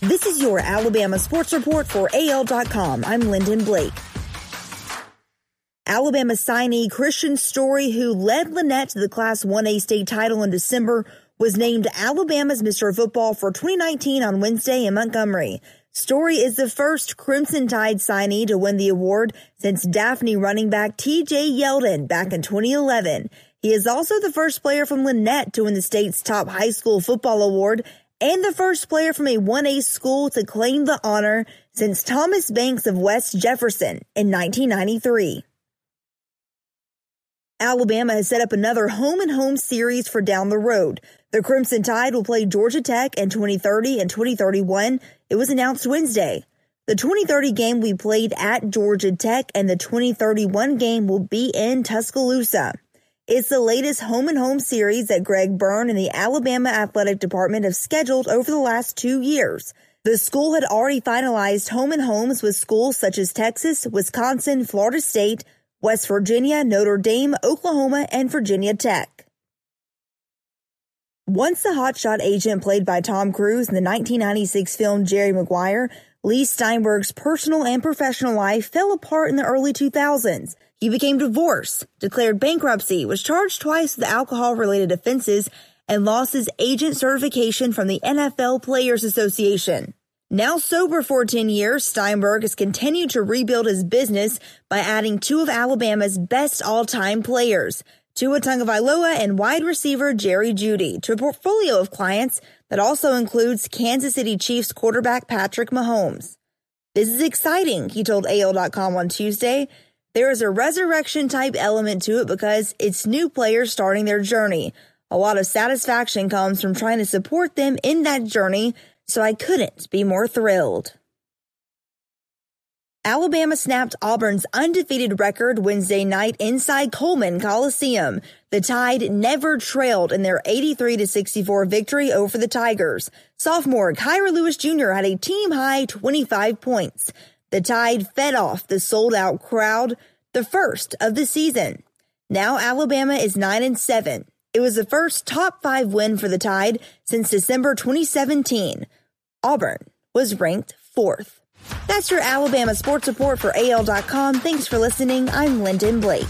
This is your Alabama Sports Report for AL.com. I'm Lyndon Blake. Alabama signee Christian Story, who led Linden to the Class 1A state title in December, was named Alabama's Mr. Football for 2019 on Wednesday in Montgomery. Story is the first Crimson Tide signee to win the award since Daphne running back TJ Yeldon back in 2011. He is also the first player from Linden to win the state's top high school football award and the first player from a 1A school to claim the honor since Thomas Banks of West Jefferson in 1993. Alabama has set up another home and home series for down the road. The Crimson Tide will play Georgia Tech in 2030 and 2031. It was announced Wednesday. The 2030 game we played at Georgia Tech and the 2031 game will be in Tuscaloosa. It's the latest home and home series that Greg Byrne and the Alabama Athletic Department have scheduled over the last two years. The school had already finalized home and homes with schools such as Texas, Wisconsin, Florida State, West Virginia, Notre Dame, Oklahoma, and Virginia Tech. Once the hotshot agent played by Tom Cruise in the 1996 film Jerry Maguire, Leigh Steinberg's personal and professional life fell apart in the early 2000s. He became divorced, declared bankruptcy, was charged twice with alcohol related offenses, and lost his agent certification from the NFL Players Association. Now sober for 10 years, Steinberg has continued to rebuild his business by adding two of Alabama's best all-time players, Tua Tagovailoa and wide receiver Jerry Jeudy, to a portfolio of clients that also includes Kansas City Chiefs quarterback Patrick Mahomes. This is exciting, he told AL.com on Tuesday. There is a resurrection type element to it because it's new players starting their journey. A lot of satisfaction comes from trying to support them in that journey, so I couldn't be more thrilled. Alabama snapped Auburn's undefeated record Wednesday night inside Coleman Coliseum. The Tide never trailed in their 83 64 victory over the Tigers. Sophomore Kira Lewis Jr. had a team high 25 points. The Tide fed off the sold out crowd, the first of the season. Now Alabama is 9 and 7. It was the first top 5 win for the Tide since December 2017. Auburn was ranked 4th. That's your Alabama sports report for AL.com. Thanks for listening. I'm Lyndon Blake.